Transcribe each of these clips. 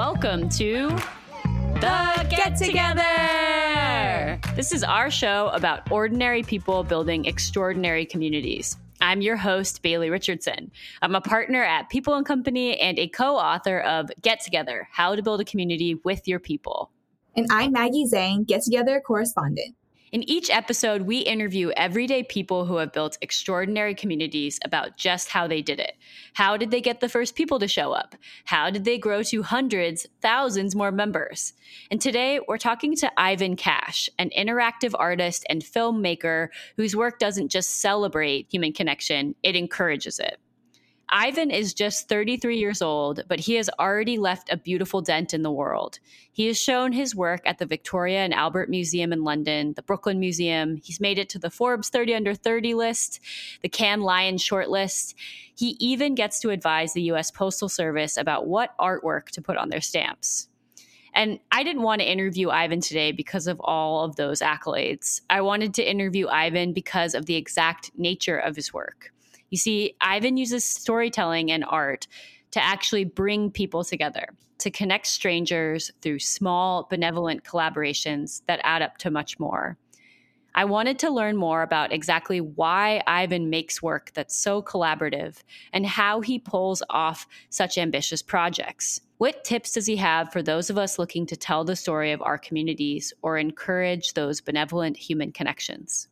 Welcome to The Get Together. This is our show about ordinary people building extraordinary communities. I'm your host, Bailey Richardson. I'm a partner at People and Company and a co author of Get Together How to Build a Community with Your People. And I'm Maggie Zhang, Get Together correspondent. In each episode, we interview everyday people who have built extraordinary communities about just how they did it. How did they get the first people to show up? How did they grow to hundreds, thousands more members? And today, we're talking to Ivan Cash, an interactive artist and filmmaker whose work doesn't just celebrate human connection, it encourages it. Ivan is just 33 years old, but he has already left a beautiful dent in the world. He has shown his work at the Victoria and Albert Museum in London, the Brooklyn Museum. He's made it to the Forbes 30 under 30 list, the Cannes Lions shortlist. He even gets to advise the US Postal Service about what artwork to put on their stamps. And I didn't want to interview Ivan today because of all of those accolades. I wanted to interview Ivan because of the exact nature of his work. You see, Ivan uses storytelling and art to actually bring people together, to connect strangers through small, benevolent collaborations that add up to much more. I wanted to learn more about exactly why Ivan makes work that's so collaborative and how he pulls off such ambitious projects. What tips does he have for those of us looking to tell the story of our communities or encourage those benevolent human connections?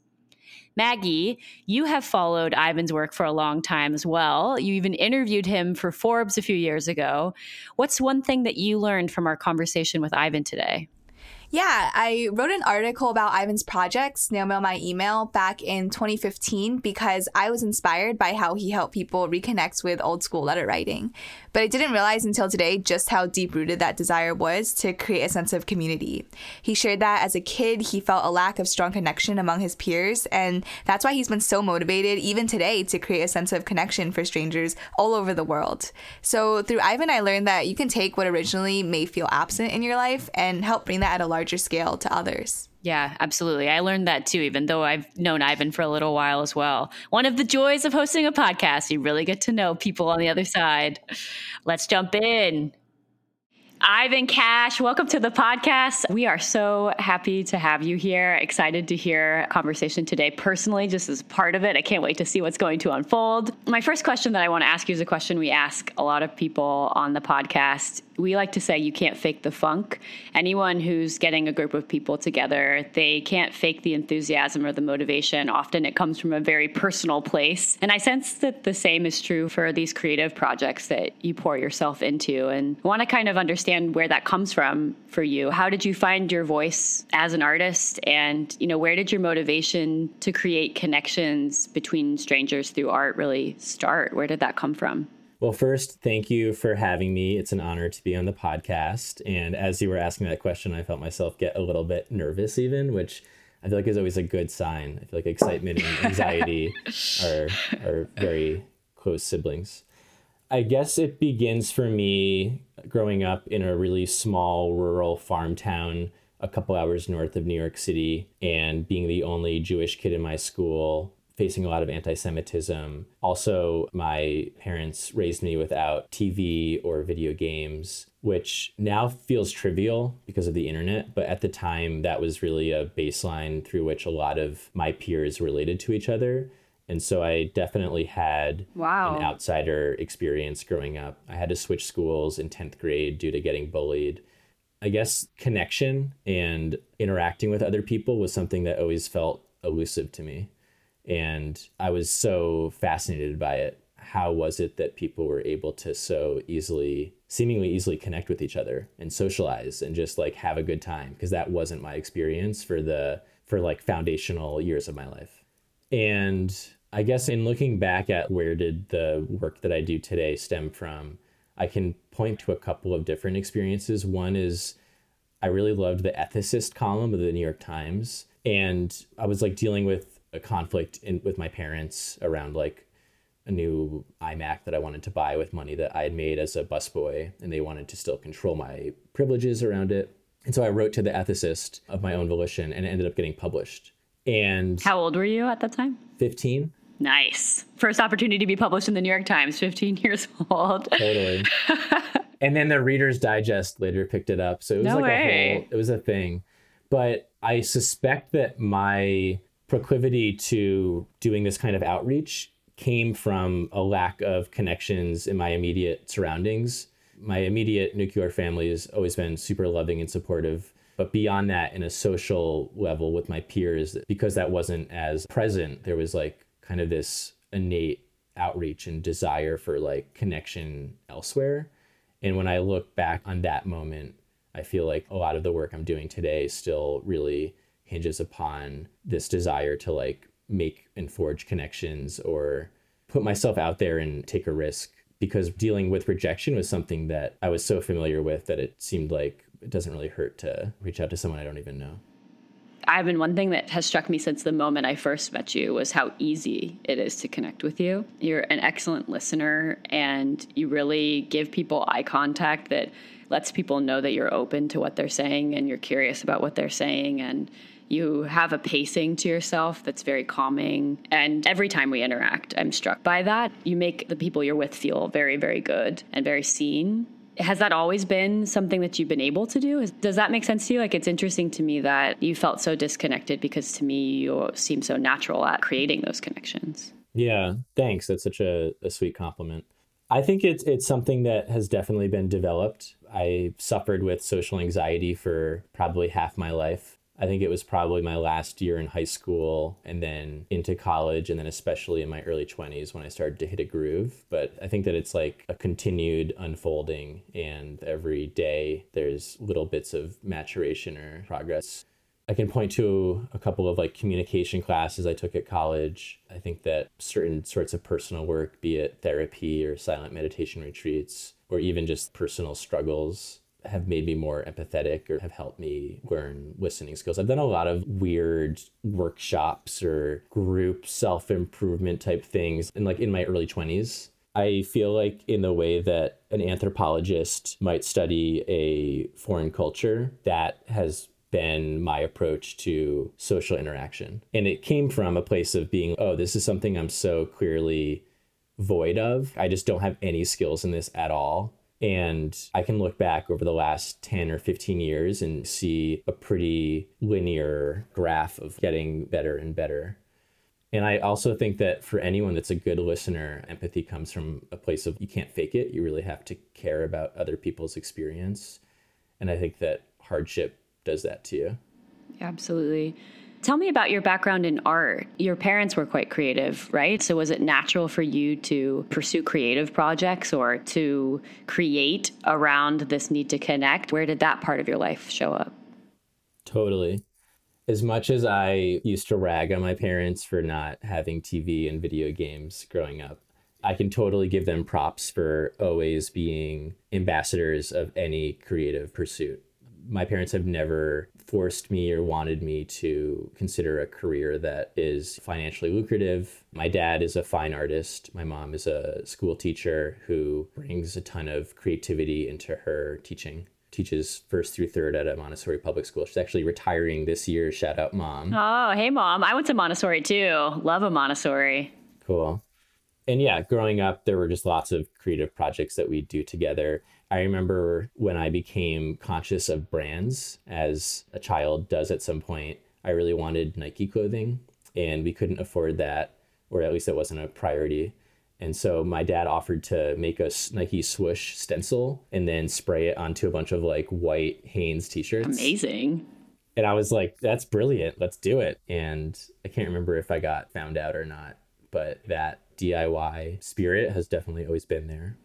Maggie, you have followed Ivan's work for a long time as well. You even interviewed him for Forbes a few years ago. What's one thing that you learned from our conversation with Ivan today? Yeah, I wrote an article about Ivan's project, snail mail my email, back in 2015 because I was inspired by how he helped people reconnect with old school letter writing. But I didn't realize until today just how deep rooted that desire was to create a sense of community. He shared that as a kid, he felt a lack of strong connection among his peers, and that's why he's been so motivated, even today, to create a sense of connection for strangers all over the world. So through Ivan, I learned that you can take what originally may feel absent in your life and help bring that at a large larger scale to others. Yeah, absolutely. I learned that too, even though I've known Ivan for a little while as well. One of the joys of hosting a podcast, you really get to know people on the other side. Let's jump in. Ivan Cash, welcome to the podcast. We are so happy to have you here. Excited to hear conversation today personally, just as part of it. I can't wait to see what's going to unfold. My first question that I want to ask you is a question we ask a lot of people on the podcast we like to say you can't fake the funk. Anyone who's getting a group of people together, they can't fake the enthusiasm or the motivation. Often it comes from a very personal place. And I sense that the same is true for these creative projects that you pour yourself into. And want to kind of understand where that comes from for you. How did you find your voice as an artist? And, you know, where did your motivation to create connections between strangers through art really start? Where did that come from? Well, first, thank you for having me. It's an honor to be on the podcast. And as you were asking that question, I felt myself get a little bit nervous, even, which I feel like is always a good sign. I feel like excitement and anxiety are, are very close siblings. I guess it begins for me growing up in a really small rural farm town a couple hours north of New York City and being the only Jewish kid in my school facing a lot of anti Semitism. Also, my parents raised me without TV or video games, which now feels trivial because of the internet. But at the time, that was really a baseline through which a lot of my peers related to each other. And so I definitely had wow. an outsider experience growing up. I had to switch schools in 10th grade due to getting bullied. I guess connection and interacting with other people was something that always felt elusive to me. And I was so fascinated by it. How was it that people were able to so easily, seemingly easily connect with each other and socialize and just like have a good time? Because that wasn't my experience for the, for like foundational years of my life. And I guess in looking back at where did the work that I do today stem from, I can point to a couple of different experiences. One is I really loved the ethicist column of the New York Times. And I was like dealing with a conflict in with my parents around like a new iMac that I wanted to buy with money that I had made as a busboy, and they wanted to still control my privileges around it. And so I wrote to the ethicist of my own volition, and it ended up getting published. And how old were you at that time? 15. Nice. First opportunity to be published in the New York Times, 15 years old. Totally. And then the Reader's Digest later picked it up. So it was No like way. a whole, it was a thing. But I suspect that my proclivity to doing this kind of outreach came from a lack of connections in my immediate surroundings. My immediate nuclear family has always been super loving and supportive. But beyond that, in a social level with my peers, because that wasn't as present, there was like kind of this innate outreach and desire for like connection elsewhere. And when I look back on that moment, I feel like a lot of the work I'm doing today still really hinges upon this desire to like make and forge connections or put myself out there and take a risk because dealing with rejection was something that I was so familiar with that it seemed like it doesn't really hurt to reach out to someone I don't even know. Ivan, one thing that has struck me since the moment I first met you was how easy it is to connect with you. You're an excellent listener and you really give people eye contact that lets people know that you're open to what they're saying and you're curious about what they're saying and you have a pacing to yourself that's very calming. And every time we interact, I'm struck by that. You make the people you're with feel very, very good and very seen has that always been something that you've been able to do? Does that make sense to you? Like, it's interesting to me that you felt so disconnected because to me, you seem so natural at creating those connections. Yeah, thanks. That's such a, a sweet compliment. I think it's it's something that has definitely been developed. I suffered with social anxiety for probably half my life. I think it was probably my last year in high school and then into college, and then especially in my early 20s when I started to hit a groove. But I think that it's like a continued unfolding, and every day there's little bits of maturation or progress. I can point to a couple of like communication classes I took at college. I think that certain sorts of personal work, be it therapy or silent meditation retreats, or even just personal struggles, have made me more empathetic or have helped me learn listening skills. I've done a lot of weird workshops or group self improvement type things in like in my early 20s. I feel like in the way that an anthropologist might study a foreign culture, that has been my approach to social interaction. And it came from a place of being, oh, this is something I'm so clearly void of. I just don't have any skills in this at all. And I can look back over the last 10 or 15 years and see a pretty linear graph of getting better and better. And I also think that for anyone that's a good listener, empathy comes from a place of you can't fake it. You really have to care about other people's experience. And I think that hardship does that to you. Absolutely. Tell me about your background in art. Your parents were quite creative, right? So was it natural for you to pursue creative projects or to create around this need to connect? Where did that part of your life show up? Totally. As much as I used to rag on my parents for not having TV and video games growing up, I can totally give them props for always being ambassadors of any creative pursuit. My parents have never forced me or wanted me to consider a career that is financially lucrative. My dad is a fine artist. My mom is a school teacher who brings a ton of creativity into her teaching. Teaches first through third at a Montessori public school. She's actually retiring this year. Shout out, mom. Oh, hey, mom. I went to Montessori too. Love a Montessori. Cool. And yeah, growing up, there were just lots of creative projects that we'd do together. I remember when I became conscious of brands, as a child does at some point, I really wanted Nike clothing, and we couldn't afford that, or at least that wasn't a priority. And so my dad offered to make a Nike swoosh stencil and then spray it onto a bunch of like white Hanes t shirts. Amazing. And I was like, that's brilliant. Let's do it. And I can't remember if I got found out or not, but that DIY spirit has definitely always been there.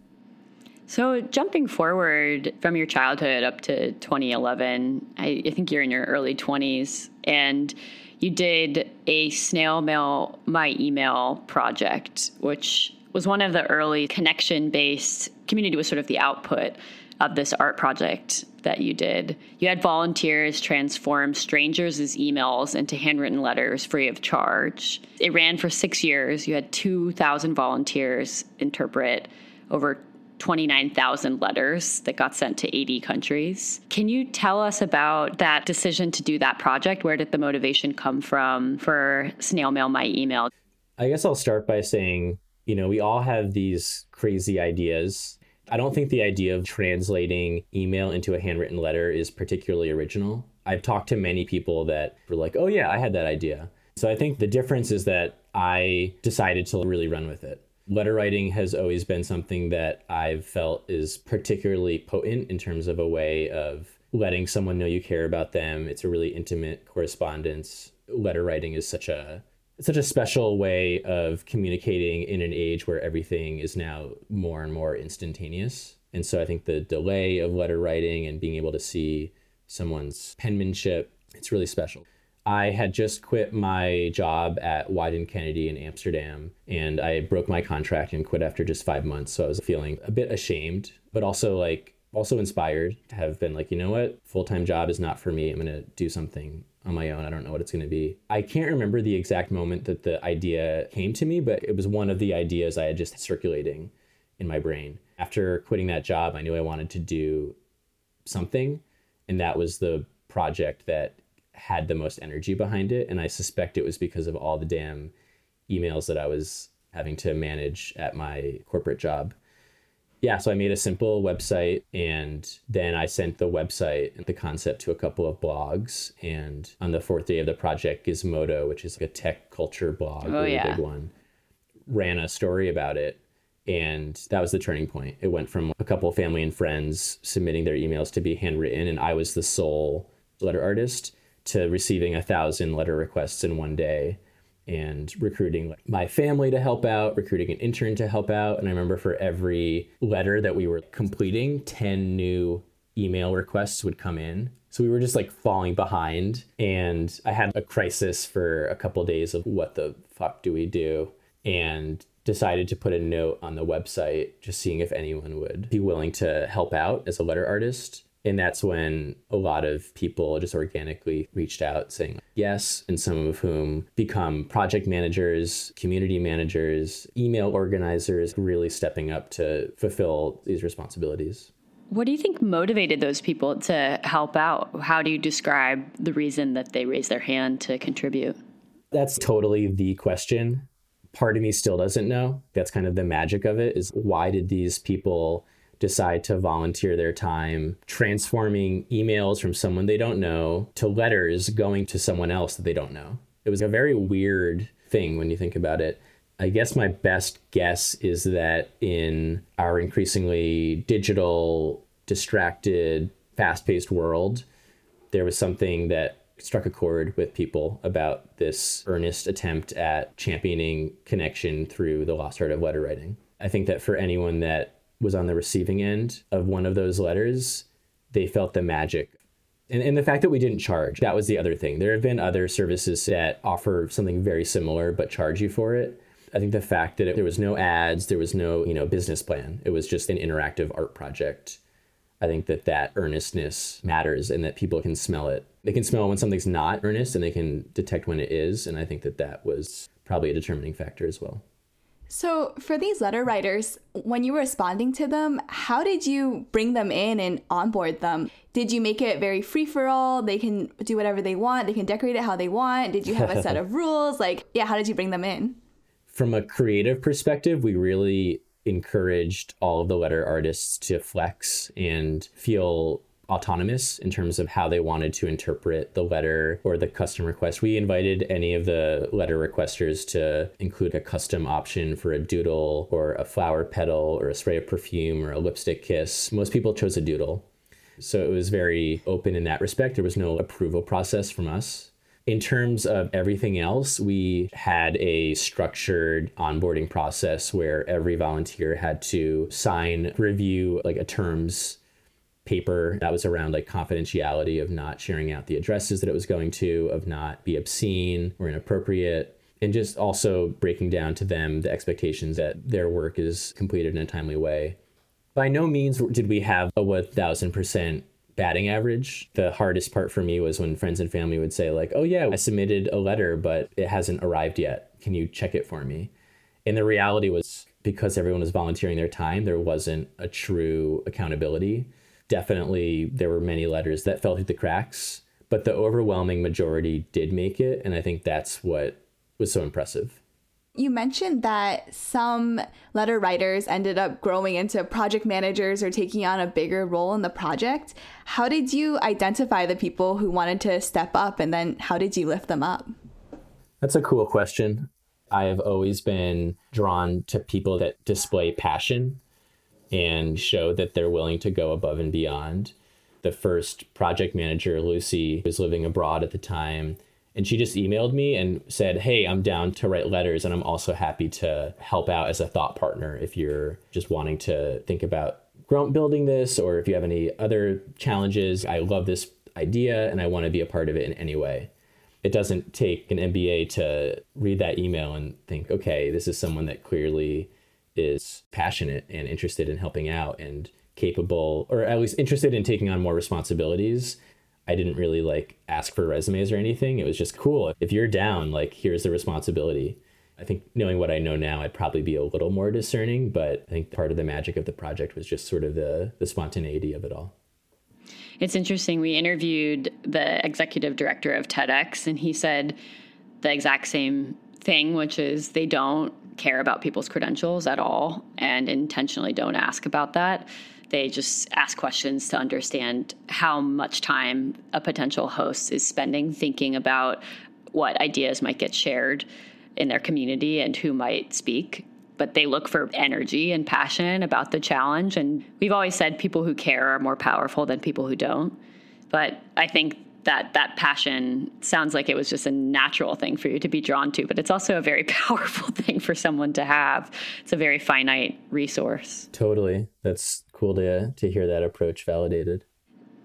So, jumping forward from your childhood up to 2011, I, I, think you're in your early 20s, and you did a snail mail my email project, which was one of the early connection based community, was sort of the output of this art project that you did. You had volunteers transform strangers' emails into handwritten letters free of charge. It ran for six years. You had 2,000 volunteers interpret over 29,000 letters that got sent to 80 countries. Can you tell us about that decision to do that project? Where did the motivation come from for Snail Mail My Email? I guess I'll start by saying, you know, we all have these crazy ideas I don't think the idea of translating email into a handwritten letter is particularly original. I've talked to many people that were like, oh, yeah, I had that idea. So I think the difference is that I decided to really run with it. Letter writing has always been something that I've felt is particularly potent in terms of a way of letting someone know you care about them. It's a really intimate correspondence. Letter writing is such a such a special way of communicating in an age where everything is now more and more instantaneous. And so I think the delay of letter writing and being able to see someone's penmanship, it's really special. I had just quit my job at Wieden Kennedy in Amsterdam, and I broke my contract and quit after just five months. So I was feeling a bit ashamed, but also like also inspired to have been like, you know what, full time job is not for me. I'm gonna do something on my own. I don't know what it's gonna be. I can't remember the exact moment that the idea came to me, but it was one of the ideas I had just circulating in my brain. After quitting that job, I knew I wanted to do something, and that was the project that had the most energy behind it. And I suspect it was because of all the damn emails that I was having to manage at my corporate job. Yeah, so I made a simple website and then I sent the website, and the concept to a couple of blogs. And on the fourth day of the project, Gizmodo, which is like a tech culture blog, oh, really yeah. big one, ran a story about it. And that was the turning point. It went from a couple of family and friends submitting their emails to be handwritten, and I was the sole letter artist to receiving a thousand letter requests in one day and recruiting my family to help out, recruiting an intern to help out. And I remember for every letter that we were completing, 10 new email requests would come in. So we were just like falling behind. And I had a crisis for a couple of days of what the fuck do we do? And decided to put a note on the website, just seeing if anyone would be willing to help out as a letter artist. And that's when a lot of people just organically reached out saying yes, and some of whom become project managers, community managers, email organizers, really stepping up to fulfill these responsibilities. What do you think motivated those people to help out? How do you describe the reason that they raised their hand to contribute? That's totally the question. Part of me still doesn't know. That's kind of the magic of it is why did these people decide to volunteer their time transforming emails from someone they don't know to letters going to someone else that they don't know. It was a very weird thing when you think about it. I guess my best guess is that in our increasingly digital, distracted, fast paced world, there was something that struck a chord with people about this earnest attempt at championing connection through the lost art of letter writing. I think that for anyone that was on the receiving end of one of those letters, they felt the magic. And, and the fact that we didn't charge, that was the other thing. There have been other services that offer something very similar but charge you for it. I think the fact that it, there was no ads, there was no, you know, business plan. It was just an interactive art project. I think that that earnestness matters and that people can smell it. They can smell when something's not earnest and they can detect when it is. And I think that that was probably a determining factor as well. So, for these letter writers, when you were responding to them, how did you bring them in and onboard them? Did you make it very free for all? They can do whatever they want, they can decorate it how they want. Did you have a set of rules? Like, yeah, how did you bring them in? From a creative perspective, we really encouraged all of the letter artists to flex and feel autonomous in terms of how they wanted to interpret the letter or the custom request. We invited any of the letter requesters to include a custom option for a doodle or a flower petal or a spray of perfume or a lipstick kiss. Most people chose a doodle. So it was very open in that respect. There was no approval process from us. In terms of everything else, we had a structured onboarding process where every volunteer had to sign, review like a terms paper that was around like confidentiality of not sharing out the addresses that it was going to, of not be obscene or inappropriate, and just also breaking down to them the expectations that their work is completed in a timely way. By no means did we have a 1000% batting average. The hardest part for me was when friends and family would say like, "Oh yeah, I submitted a letter but it hasn't arrived yet. Can you check it for me?" And the reality was because everyone was volunteering their time, there wasn't a true accountability definitely there were many letters that fell through the cracks, but the overwhelming majority did make it. And I think that's what was so impressive. You mentioned that some letter writers ended up growing into project managers or taking on a bigger role in the project. How did you identify the people who wanted to step up and then how did you lift them up? That's a cool question. I have always been drawn to people that display passion and show that they're willing to go above and beyond. The first project manager, Lucy, was living abroad at the time and she just emailed me and said, Hey, I'm down to write letters and I'm also happy to help out as a thought partner if you're just wanting to think about building this or if you have any other challenges. I love this idea and I want to be a part of it in any way. It doesn't take an MBA to read that email and think, okay, this is someone that clearly is passionate and interested in helping out and capable, or at least interested in taking on more responsibilities I didn't really like ask for resumes or anything. It was just cool. If you're down, like here's the responsibility. I think knowing what I know now, I'd probably be a little more discerning, but I think part of the magic of the project was just sort of the the spontaneity of it all. It's interesting. We interviewed the executive director of TEDx, and he said the exact same thing, which is they don't care about people's credentials at all and intentionally don't ask about that. They just ask questions to understand how much time a potential host is spending thinking about what ideas might get shared in their community and who might speak. But they look for energy and passion about the challenge. And we've always said people who care are more powerful than people who don't. But I think that that passion sounds like it was just a natural thing for you to be drawn to, but it's also a very powerful thing for someone to have. It's a very finite resource. Totally. That's cool to to hear that approach validated.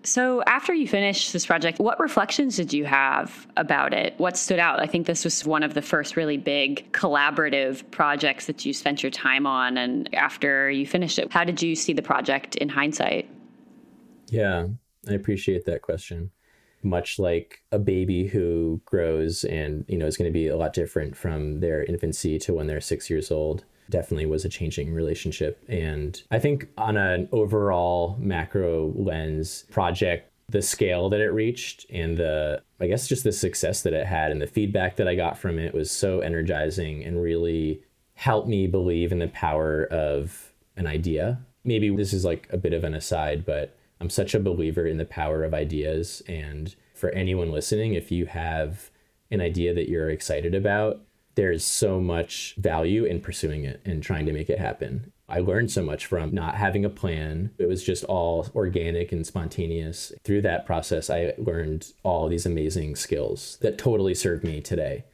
So, after you finished this project, what reflections did you have about it? What stood out? I think this was one of the first really big collaborative projects that you spent your time on. And after you finished it, how did you see the project in hindsight? Yeah, I appreciate that question much like a baby who grows and you know is going to be a lot different from their infancy to when they're six years old definitely was a changing relationship. And i think on an overall macro lens project the scale that it reached and the i guess just the success that it had and the feedback that i got from it was so energizing and really helped me believe in the power of an idea. Maybe this is like a bit of an aside but I'm such a believer in the power of ideas. And for anyone listening, if you have an idea that you're excited about, there's so much value in pursuing it and trying to make it happen. I learned so much from not having a plan. It was just all organic and spontaneous. Through that process, I learned all these amazing skills that totally served me today.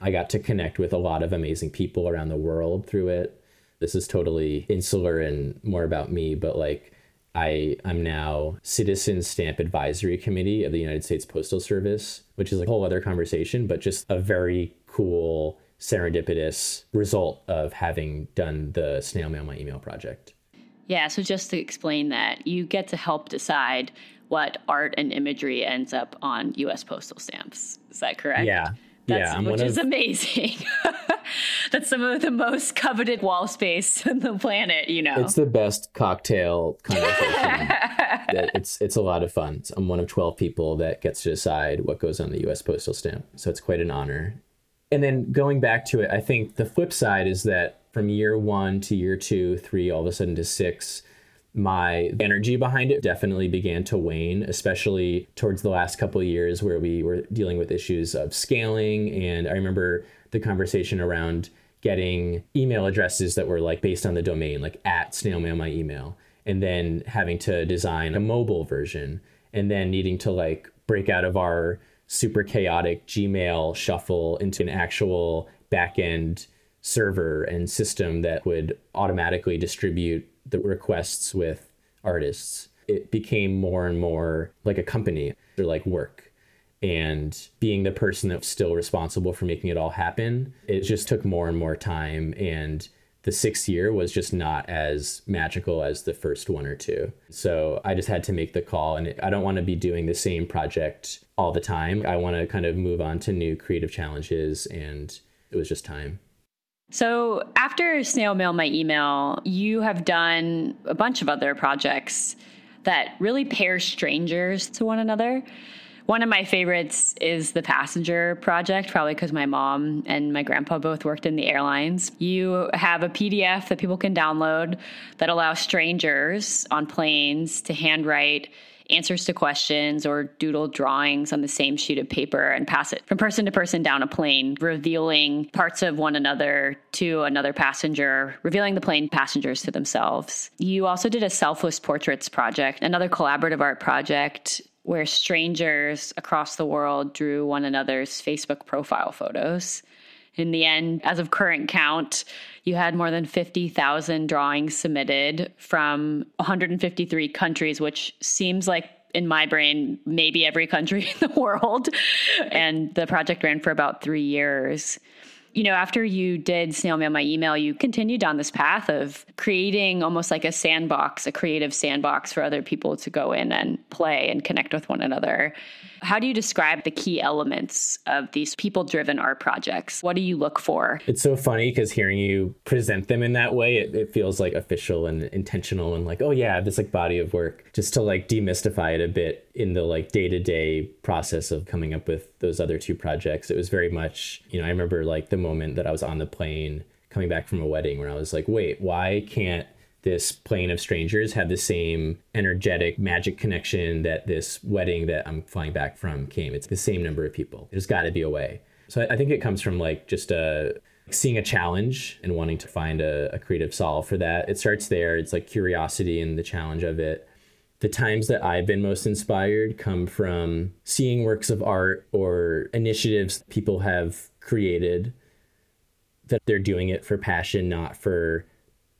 I got to connect with a lot of amazing people around the world through it. This is totally insular and more about me, but like I am now Citizen Stamp Advisory Committee of the United States Postal Service, which is a whole other conversation, but just a very cool serendipitous result of having done the snail mail my email project. Yeah, so just to explain that, you get to help decide what art and imagery ends up on US postal stamps. Is that correct? Yeah. That's, yeah, I'm which is of, amazing. That's some of the most coveted wall space on the planet, you know. It's the best cocktail conversation. it's it's a lot of fun. I'm one of 12 people that gets to decide what goes on the US postal stamp. So it's quite an honor. And then going back to it, I think the flip side is that from year 1 to year 2, 3 all of a sudden to 6 my energy behind it definitely began to wane, especially towards the last couple years where we were dealing with issues of scaling. And I remember the conversation around getting email addresses that were like based on the domain, like at snail mail my email, and then having to design a mobile version, and then needing to like break out of our super chaotic Gmail shuffle into an actual backend server and system that would automatically distribute the requests with artists, it became more and more like a company or like work. And being the person that's still responsible for making it all happen, it just took more and more time. And the sixth year was just not as magical as the first one or two. So I just had to make the call. And I don't want to be doing the same project all the time. I want to kind of move on to new creative challenges. And it was just time. So after Snail Mail My Email, you have done a bunch of other projects that really pair strangers to one another. One of my favorites is the passenger project, probably because my mom and my grandpa both worked in the airlines. You have a PDF that people can download that allows strangers on planes to handwrite answers to questions or doodle drawings on the same sheet of paper and pass it from person to person down a plane, revealing parts of one another to another passenger, revealing the plane passengers to themselves. You also did a selfless portraits project, another collaborative art project where strangers across the world drew one another's Facebook profile photos. In the end, as of current count, you had more than 50,000 drawings submitted from 153 countries, which seems like in my brain, maybe every country in the world. And the project ran for about three years you know, after you did snail mail my email, you continued down this path of creating almost like a sandbox, a creative sandbox for other people to go in and play and connect with one another. How do you describe the key elements of these people driven art projects? What do you look for? It's so funny because hearing you present them in that way, it, it, feels like official and intentional and like, oh yeah, this like body of work. Just to like demystify it a bit in the like day to day process of coming up with those other two projects, it was very much, you know, I remember like the moment that I was on the plane coming back from a wedding where I was like, wait, why can't this plane of strangers have the same energetic magic connection that this wedding that I'm flying back from came. It's the same number of people. There's got to be a way. So I, think it comes from like just a uh, seeing a challenge and wanting to find a, a creative solve for that. It starts there. It's like curiosity and the challenge of it. The times that I've been most inspired come from seeing works of art or initiatives people have created that they're doing it for passion, not for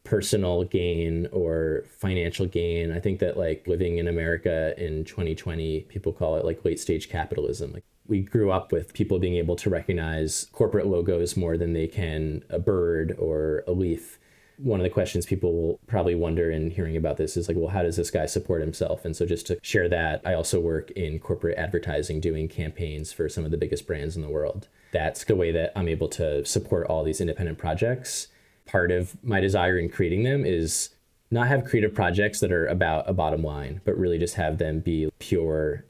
personal gain or financial gain. I think that like living in America in 2020, people call it like late stage capitalism. Like we grew up with people being able to recognize corporate logos more than they can a bird or a leaf. One of the questions people will probably wonder in hearing about this is like, well, how does this guy support himself? And so, just to share that, I also work in corporate advertising, doing campaigns for some of the biggest brands in the world. That's the way that I'm able to support all these independent projects part of my desire in creating them is not have creative projects that are about a bottom line, but really just have them be pure.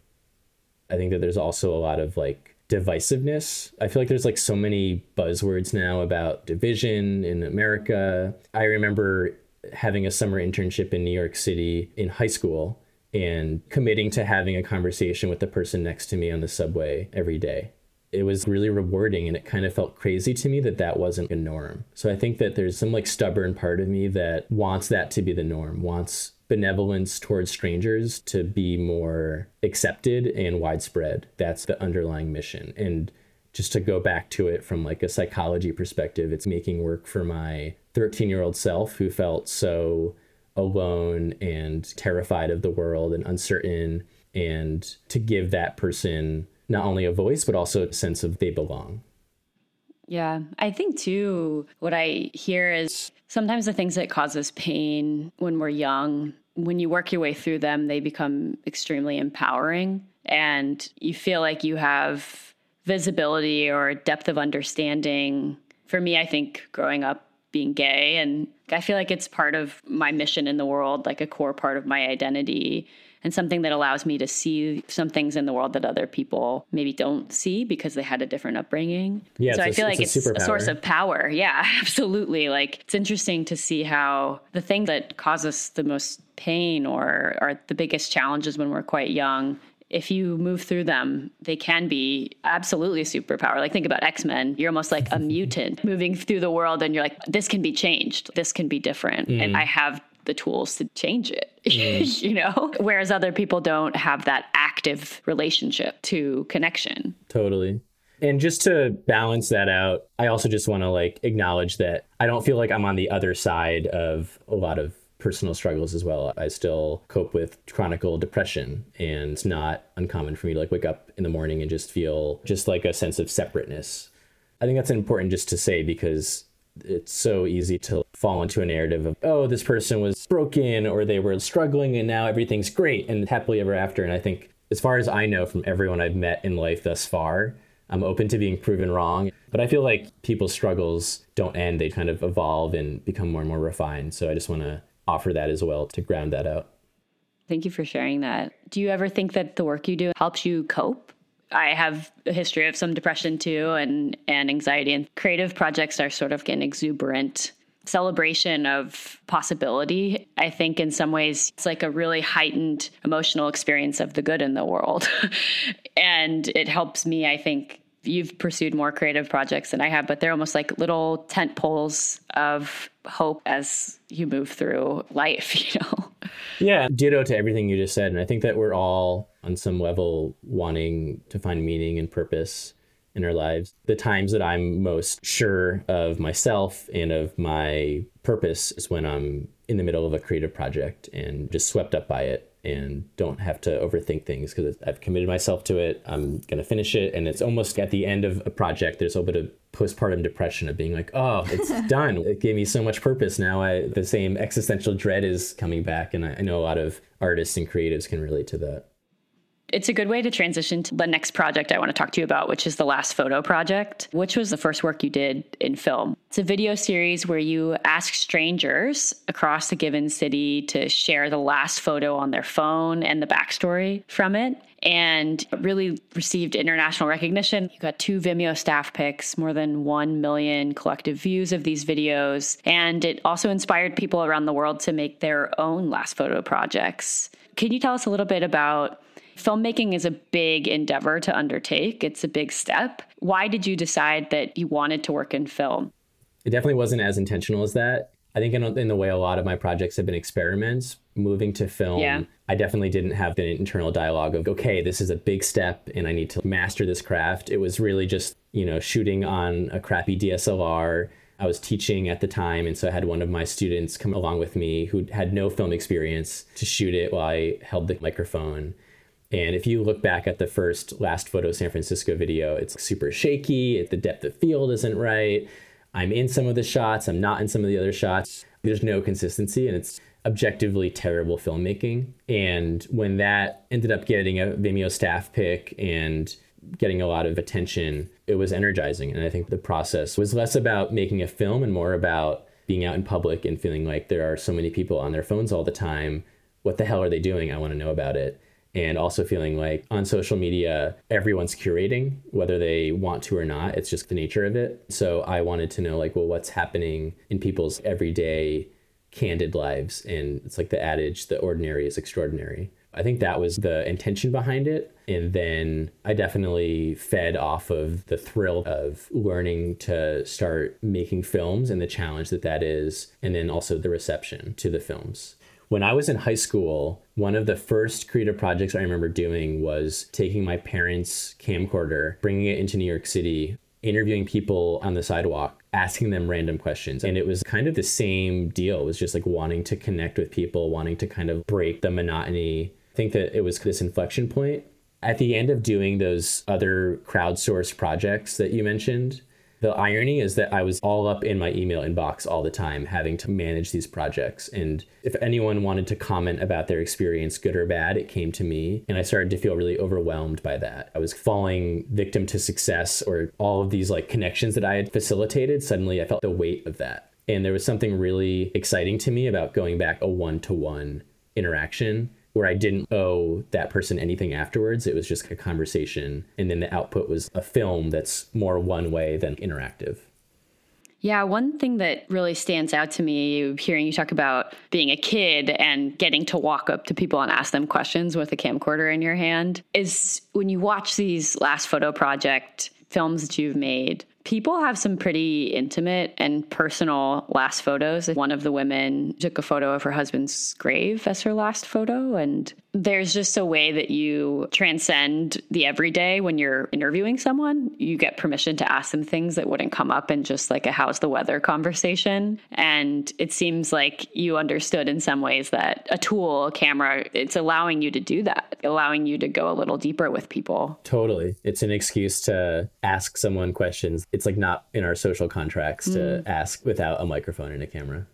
I think that there's also a lot of like divisiveness. I feel like there's like so many buzzwords now about division in America. I remember having a summer internship in New York City in high school and committing to having a conversation with the person next to me on the subway every day it was really rewarding and it kind of felt crazy to me that that wasn't a norm. So I think that there's some like stubborn part of me that wants that to be the norm, wants benevolence towards strangers to be more accepted and widespread. That's the underlying mission. And just to go back to it from like a psychology perspective, it's making work for my 13 year old self who felt so alone and terrified of the world and uncertain and to give that person not only a voice, but also a sense of they belong. Yeah, I think too, what I hear is sometimes the things that cause us pain when we're young, when you work your way through them, they become extremely empowering. And you feel like you have visibility or depth of understanding. For me, I think growing up being gay, and I feel like it's part of my mission in the world, like a core part of my identity and something that allows me to see some things in the world that other people maybe don't see because they had a different upbringing. Yeah, so I feel like it's, it's a, source of power. Yeah, absolutely. Like it's interesting to see how the thing that causes the most pain or are the biggest challenges when we're quite young if you move through them, they can be absolutely a superpower. Like think about X Men. You're almost like a mutant moving through the world, and you're like, this can be changed. This can be different, mm. and I have the tools to change it, mm. you know? Whereas other people don't have that active relationship to connection. Totally. And just to balance that out, I also just want to like acknowledge that I don't feel like I'm on the other side of a lot of personal struggles as well. I still cope with chronic depression and it's not uncommon for me to like wake up in the morning and just feel just like a sense of separateness. I think that's important just to say because it's so easy to fall into a narrative of oh this person was broken or they were struggling and now everything's great and happily ever after. And i think as far as i know from everyone i've met in life thus far i'm open to being proven wrong. But i feel like people's struggles don't end. They kind of evolve and become more and more refined. So i just want to offer that as well to ground that out. Thank you for sharing that. Do you ever think that the work you do helps you cope? I have a history of some depression too and, and anxiety, and creative projects are sort of an exuberant celebration of possibility. I think in some ways it's like a really heightened emotional experience of the good in the world. and it helps me, I think, you've pursued more creative projects than I have, but they're almost like little tent poles of hope as you move through life, you know? Yeah, ditto to everything you just said. And I think that we're all on some level wanting to find meaning and purpose in our lives. The times that I'm most sure of myself and of my purpose is when I'm in the middle of a creative project and just swept up by it and don't have to overthink things because I've committed myself to it. I'm going to finish it. And it's almost at the end of a project, there's a little bit of postpartum depression of being like, oh, it's done. It gave me so much purpose. Now I, the same existential dread is coming back. And I, I know a lot of artists and creatives can relate to that. It's a good way to transition to the next project I want to talk to you about, which is the Last Photo Project, which was the first work you did in film. It's a video series where you ask strangers across a given city to share the last photo on their phone and the backstory from it and really received international recognition. You got two Vimeo staff picks, more than 1 million collective views of these videos, and it also inspired people around the world to make their own last photo projects. Can you tell us a little bit about filmmaking is a big endeavor to undertake. It's a big step. Why did you decide that you wanted to work in film? It definitely wasn't as intentional as that. I think in, in the way a lot of my projects have been experiments, moving to film, yeah. I definitely didn't have the internal dialogue of, okay, this is a big step and I need to master this craft. It was really just, you know, shooting on a crappy DSLR. I was teaching at the time, and so I had one of my students come along with me who had no film experience to shoot it while I held the microphone. And if you look back at the first last photo San Francisco video, it's super shaky. The depth of field isn't right. I'm in some of the shots, I'm not in some of the other shots. There's no consistency, and it's objectively terrible filmmaking. And when that ended up getting a Vimeo staff pick and getting a lot of attention, it was energizing. And I think the process was less about making a film and more about being out in public and feeling like there are so many people on their phones all the time. What the hell are they doing? I want to know about it and also feeling like on social media everyone's curating whether they want to or not. It's just the nature of it. So i wanted to know like well what's happening in people's everyday candid lives? And it's like the adage the ordinary is extraordinary. I think that was the intention behind it. And then i definitely fed off of the thrill of learning to start making films and the challenge that that is and then also the reception to the films when I was in high school, one of the first creative projects I remember doing was taking my parents' camcorder, bringing it into New York City, interviewing people on the sidewalk, asking them random questions. And it was kind of the same deal. It was just like wanting to connect with people, wanting to kind of break the monotony. I think that it was this inflection point. At the end of doing those other crowdsourced projects that you mentioned, the irony is that I was all up in my email inbox all the time, having to manage these projects. And if anyone wanted to comment about their experience, good or bad, it came to me. And I started to feel really overwhelmed by that. I was falling victim to success or all of these like connections that I had facilitated. Suddenly I felt the weight of that. And there was something really exciting to me about going back a one to one interaction where I didn't owe that person anything afterwards. It was just a conversation. And then the output was a film that's more one way than interactive. Yeah, one thing that really stands out to me hearing you talk about being a kid and getting to walk up to people and ask them questions with a camcorder in your hand is when you watch these last photo project films that you've made, people have some pretty intimate and personal last photos. One of the women took a photo of her husband's grave as her last photo. And there's just a way that you transcend the everyday when you're interviewing someone. You get permission to ask them things that wouldn't come up in just like a how's the weather conversation. And it seems like you understood in some ways that a tool, a camera, it's allowing you to do that, allowing you to go a little deeper with people. Totally. It's an excuse to ask someone questions like not in our social contracts mm. to ask without a microphone and a camera.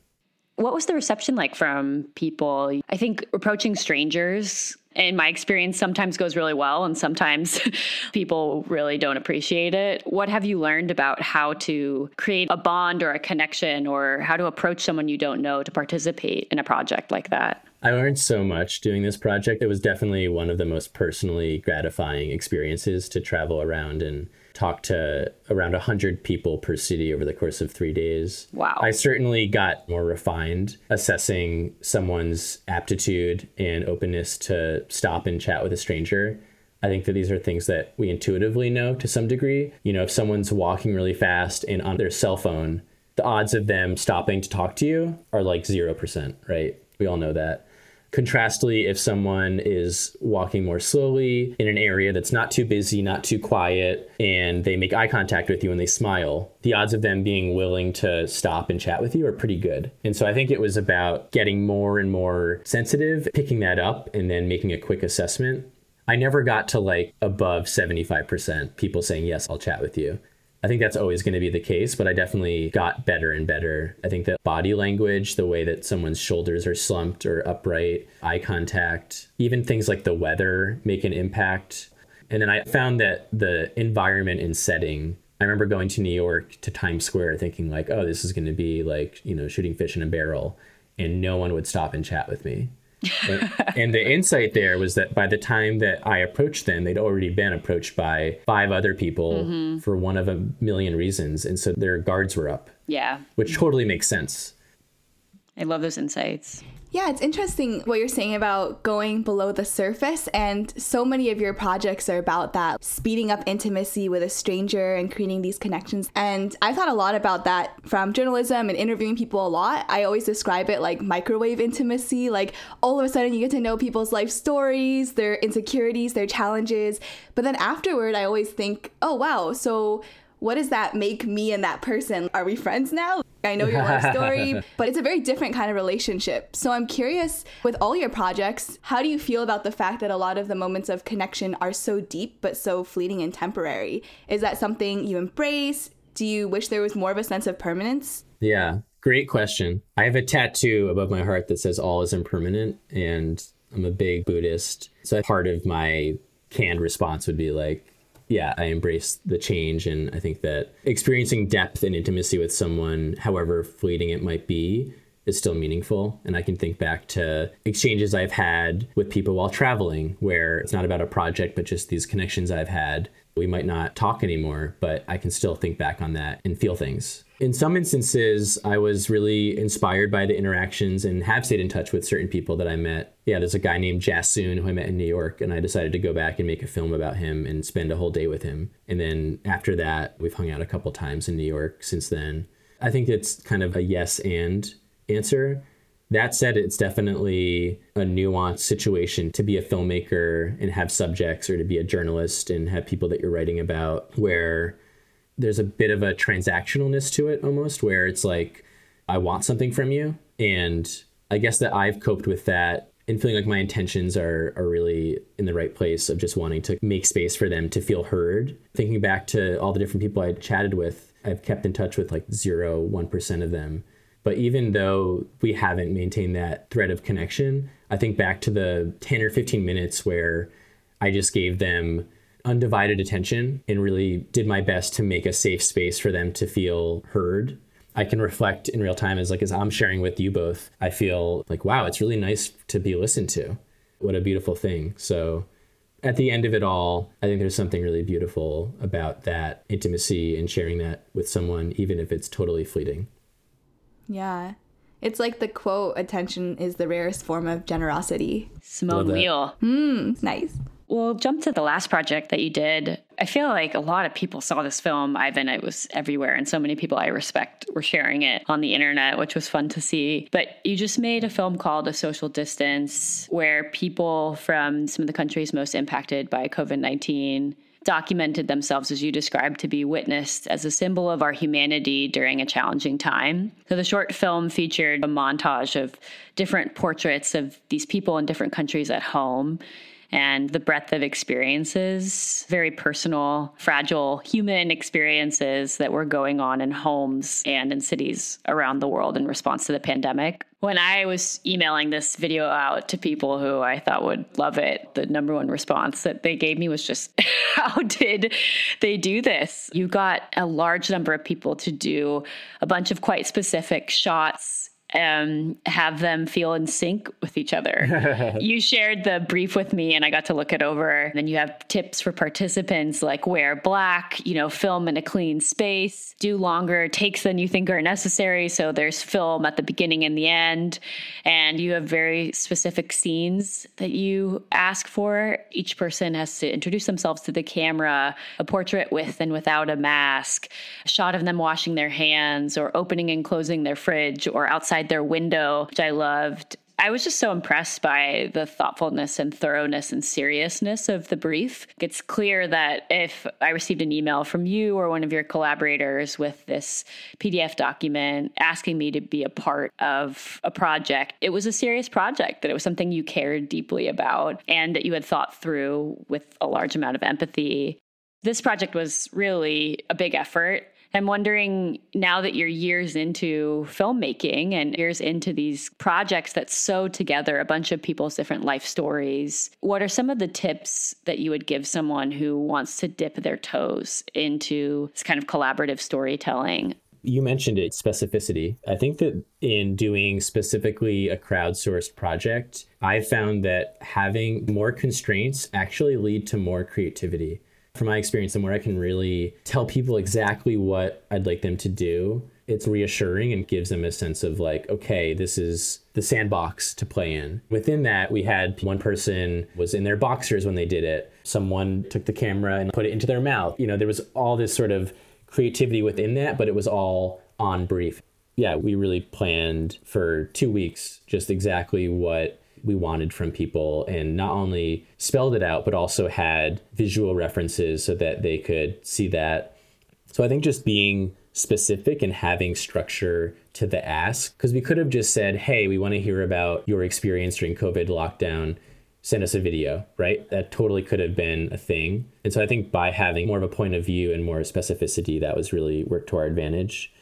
What was the reception like from people? I think approaching strangers in my experience sometimes goes really well and sometimes people really don't appreciate it. What have you learned about how to create a bond or a connection or how to approach someone you don't know to participate in a project like that? I learned so much doing this project. It was definitely one of the most personally gratifying experiences to travel around and talk to around 100 people per city over the course of three days. Wow. I certainly got more refined assessing someone's aptitude and openness to stop and chat with a stranger. I think that these are things that we intuitively know to some degree. You know, if someone's walking really fast and on their cell phone, the odds of them stopping to talk to you are like 0%, right? We all know that. Contrastly, if someone is walking more slowly in an area that's not too busy, not too quiet, and they make eye contact with you and they smile, the odds of them being willing to stop and chat with you are pretty good. And so I think it was about getting more and more sensitive, picking that up, and then making a quick assessment. I never got to like above 75% people saying, Yes, I'll chat with you. I think that's always going to be the case, but I definitely got better and better. I think that body language, the way that someone's shoulders are slumped or upright, eye contact, even things like the weather make an impact. And then I found that the environment and setting I remember going to New York to Times Square thinking like, oh, this is going to be like, you know, shooting fish in a barrel and no one would stop and chat with me and, and the insight there was that by the time that I approached them, they'd already been approached by five other people mm-hmm. for one of a million reasons. And so their guards were up. Yeah. Which totally makes sense. I love those insights. Yeah, it's interesting what you're saying about going below the surface. And so many of your projects are about that speeding up intimacy with a stranger and creating these connections. And I've thought a lot about that from journalism and interviewing people a lot. I always describe it like microwave intimacy. Like all of a sudden, you get to know people's life stories, their insecurities, their challenges. But then afterward, I always think, oh, wow, so what does that make me and that person? Are we friends now? I know your life story, but it's a very different kind of relationship. So I'm curious with all your projects, how do you feel about the fact that a lot of the moments of connection are so deep but so fleeting and temporary? Is that something you embrace? Do you wish there was more of a sense of permanence? Yeah, great question. I have a tattoo above my heart that says all is impermanent and I'm a big Buddhist. So part of my canned response would be like yeah, I embrace the change. And I think that experiencing depth and intimacy with someone, however fleeting it might be, is still meaningful. And I can think back to exchanges I've had with people while traveling where it's not about a project, but just these connections I've had. We might not talk anymore, but I can still think back on that and feel things. In some instances, I was really inspired by the interactions and have stayed in touch with certain people that I met. Yeah, there's a guy named Jassoon who I met in New York, and I decided to go back and make a film about him and spend a whole day with him. And then after that, we've hung out a couple times in New York since then. I think it's kind of a yes and answer. That said, it's definitely a nuanced situation to be a filmmaker and have subjects, or to be a journalist and have people that you're writing about where there's a bit of a transactionalness to it almost, where it's like, I want something from you. And I guess that I've coped with that and feeling like my intentions are are really in the right place of just wanting to make space for them to feel heard. Thinking back to all the different people I chatted with, I've kept in touch with like zero, one percent of them. But even though we haven't maintained that thread of connection, I think back to the 10 or 15 minutes where I just gave them undivided attention and really did my best to make a safe space for them to feel heard. I can reflect in real time as like as I'm sharing with you both, I feel like wow, it's really nice to be listened to. What a beautiful thing. So at the end of it all, I think there's something really beautiful about that intimacy and sharing that with someone even if it's totally fleeting. Yeah. It's like the quote, attention is the rarest form of generosity. Simone Weil. Hmm, nice. We'll jump to the last project that you did. I feel like a lot of people saw this film, Ivan. It was everywhere, and so many people I respect were sharing it on the internet, which was fun to see. But you just made a film called A Social Distance, where people from some of the countries most impacted by COVID 19 documented themselves, as you described, to be witnessed as a symbol of our humanity during a challenging time. So the short film featured a montage of different portraits of these people in different countries at home and the breadth of experiences, very personal, fragile human experiences that were going on in homes and in cities around the world in response to the pandemic. When I was emailing this video out to people who I thought would love it, the number one response that they gave me was just, How did they do this? You got a large number of people to do a bunch of quite specific shots and have them feel in sync with each other. you shared the brief with me and I got to look it over. And then you have tips for participants like wear black, you know, film in a clean space, do longer takes than you think are necessary. So there's film at the beginning and the end. And you have very specific scenes that you ask for. Each person has to introduce themselves to the camera, a portrait with and without a mask, a shot of them washing their hands or opening and closing their fridge or outside their window, which I loved. I was just so impressed by the thoughtfulness and thoroughness and seriousness of the brief. It's clear that if I received an email from you or one of your collaborators with this PDF document asking me to be a part of a project, it was a serious project, that it was something you cared deeply about and that you had thought through with a large amount of empathy. This project was really a big effort I'm wondering now that you're years into filmmaking and years into these projects that sew together a bunch of people's different life stories, what are some of the tips that you would give someone who wants to dip their toes into this kind of collaborative storytelling? You mentioned it, specificity. I think that in doing specifically a crowdsourced project, I found that having more constraints actually lead to more creativity from my experience and where I can really tell people exactly what I'd like them to do, it's reassuring and gives them a sense of like, okay, this is the sandbox to play in. Within that, we had one person was in their boxers when they did it. Someone took the camera and put it into their mouth. You know, there was all this sort of creativity within that, but it was all on brief. Yeah, we really planned for two weeks just exactly what we wanted from people and not only spelled it out, but also had visual references so that they could see that. So I think just being specific and having structure to the ask, because we could have just said, hey, we want to hear about your experience during COVID lockdown. Send us a video, right? That totally could have been a thing. And so I think by having more of a point of view and more specificity, that was really worked to our advantage.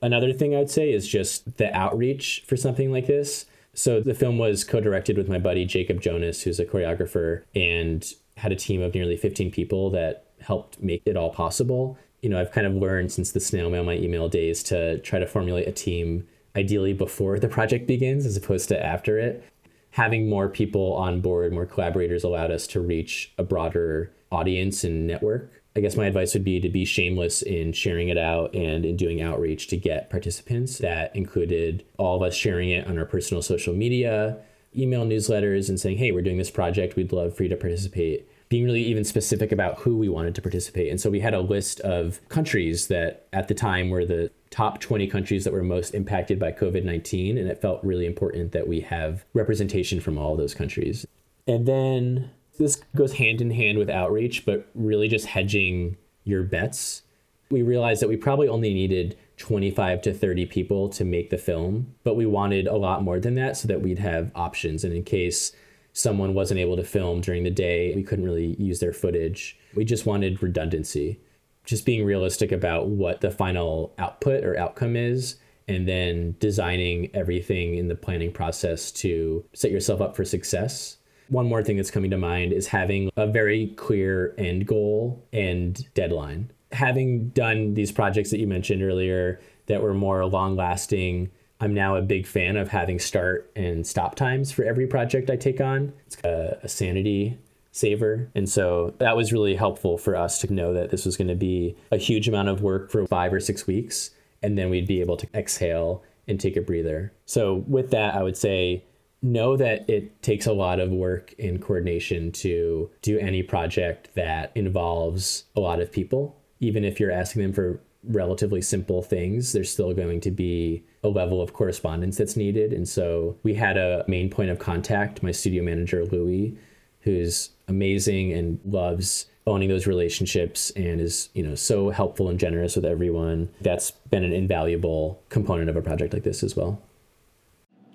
Another thing I'd say is just the outreach for something like this. So the film was co-directed with my buddy Jacob Jonas, who's a choreographer, and had a team of nearly 15 people that helped make it all possible. You know, I've kind of learned since the snail mail my email days to try to formulate a team ideally before the project begins as opposed to after it. Having more people on board, more collaborators allowed us to reach a broader audience and network. I guess my advice would be to be shameless in sharing it out and in doing outreach to get participants. That included all of us sharing it on our personal social media, email newsletters, and saying, hey, we're doing this project. We'd love for you to participate. Being really even specific about who we wanted to participate. And so we had a list of countries that at the time were the top 20 countries that were most impacted by COVID 19. And it felt really important that we have representation from all those countries. And then this goes hand in hand with outreach, but really just hedging your bets. We realized that we probably only needed 25 to 30 people to make the film, but we wanted a lot more than that so that we'd have options. And in case someone wasn't able to film during the day, we couldn't really use their footage. We just wanted redundancy, just being realistic about what the final output or outcome is, and then designing everything in the planning process to set yourself up for success one more thing that's coming to mind is having a very clear end goal and deadline. Having done these projects that you mentioned earlier that were more long lasting, I'm now a big fan of having start and stop times for every project I take on. It's a, a sanity saver. And so that was really helpful for us to know that this was going to be a huge amount of work for five or six weeks. And then we'd be able to exhale and take a breather. So, with that, I would say know that it takes a lot of work and coordination to do any project that involves a lot of people. Even if you're asking them for relatively simple things, there's still going to be a level of correspondence that's needed. And so we had a main point of contact, my studio manager, Louis, who's amazing and loves owning those relationships and is, you know, so helpful and generous with everyone. That's been an invaluable component of a project like this as well.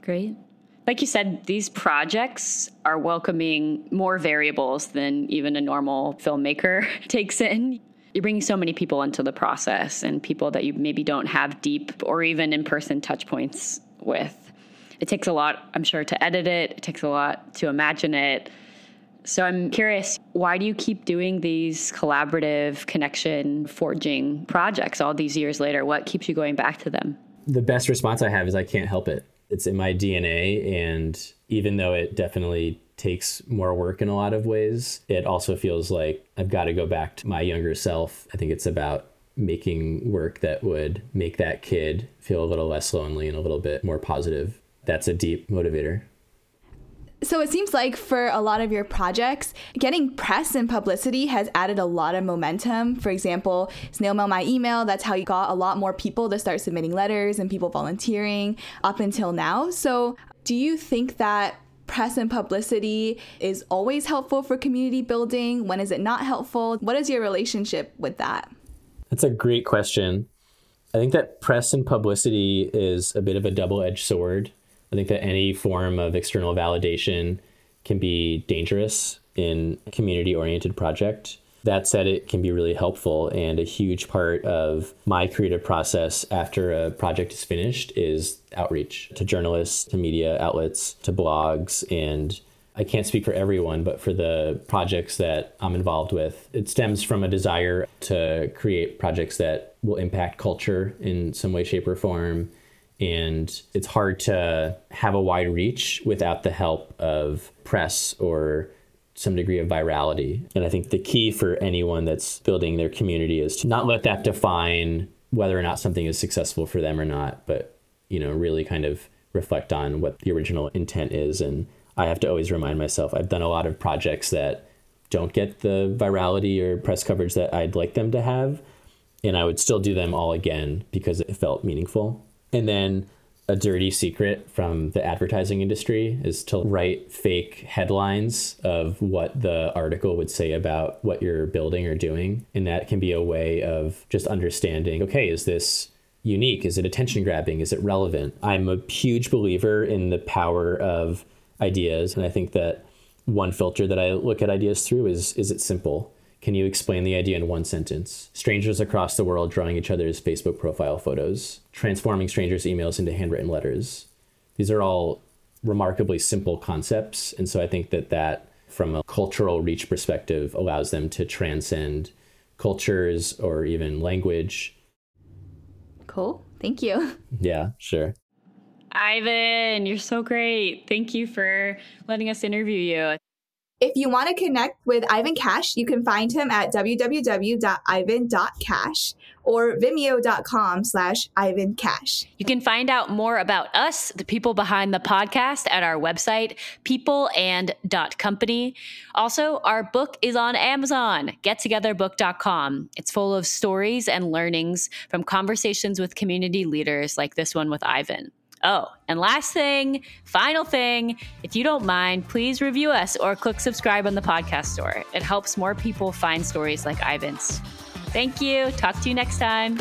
Great like you said, these projects are welcoming more variables than even a normal filmmaker takes in. You're bringing so many people into the process and people that you maybe don't have deep or even in person touch points with. It takes a lot, I'm sure, to edit it, it takes a lot to imagine it. So I'm curious, why do you keep doing these collaborative connection forging projects all these years later? What keeps you going back to them? The best response I have is I can't help it. It's in my DNA. And even though it definitely takes more work in a lot of ways, it also feels like I've got to go back to my younger self. I think it's about making work that would make that kid feel a little less lonely and a little bit more positive. That's a deep motivator. So it seems like for a lot of your projects, getting press and publicity has added a lot of momentum. For example, snail mail my email, that's how you got a lot more people to start submitting letters and people volunteering up until now. So do you think that press and publicity is always helpful for community building? When is it not helpful? What is your relationship with that? That's a great question. I think that press and publicity is a bit of a double edged sword. I think that any form of external validation can be dangerous in a community oriented project. That said, it can be really helpful. And a huge part of my creative process after a project is finished is outreach to journalists, to media outlets, to blogs. And I can't speak for everyone, but for the projects that I'm involved with, it stems from a desire to create projects that will impact culture in some way, shape, or form and it's hard to have a wide reach without the help of press or some degree of virality. And I think the key for anyone that's building their community is to not let that define whether or not something is successful for them or not, but you know, really kind of reflect on what the original intent is and I have to always remind myself I've done a lot of projects that don't get the virality or press coverage that I'd like them to have and I would still do them all again because it felt meaningful. And then a dirty secret from the advertising industry is to write fake headlines of what the article would say about what you're building or doing. And that can be a way of just understanding okay, is this unique? Is it attention grabbing? Is it relevant? I'm a huge believer in the power of ideas. And I think that one filter that I look at ideas through is is it simple? Can you explain the idea in one sentence? Strangers across the world drawing each other's Facebook profile photos, transforming strangers' emails into handwritten letters. These are all remarkably simple concepts. And so I think that that, from a cultural reach perspective, allows them to transcend cultures or even language. Cool. Thank you. Yeah, sure. Ivan, you're so great. Thank you for letting us interview you. If you want to connect with Ivan Cash, you can find him at www.ivan.cash or vimeo.com slash Ivan Cash. You can find out more about us, the people behind the podcast, at our website, peopleand.company. Also, our book is on Amazon, gettogetherbook.com. It's full of stories and learnings from conversations with community leaders like this one with Ivan. Oh, and last thing, final thing, if you don't mind, please review us or click subscribe on the podcast store. It helps more people find stories like Ivan's. Thank you. Talk to you next time.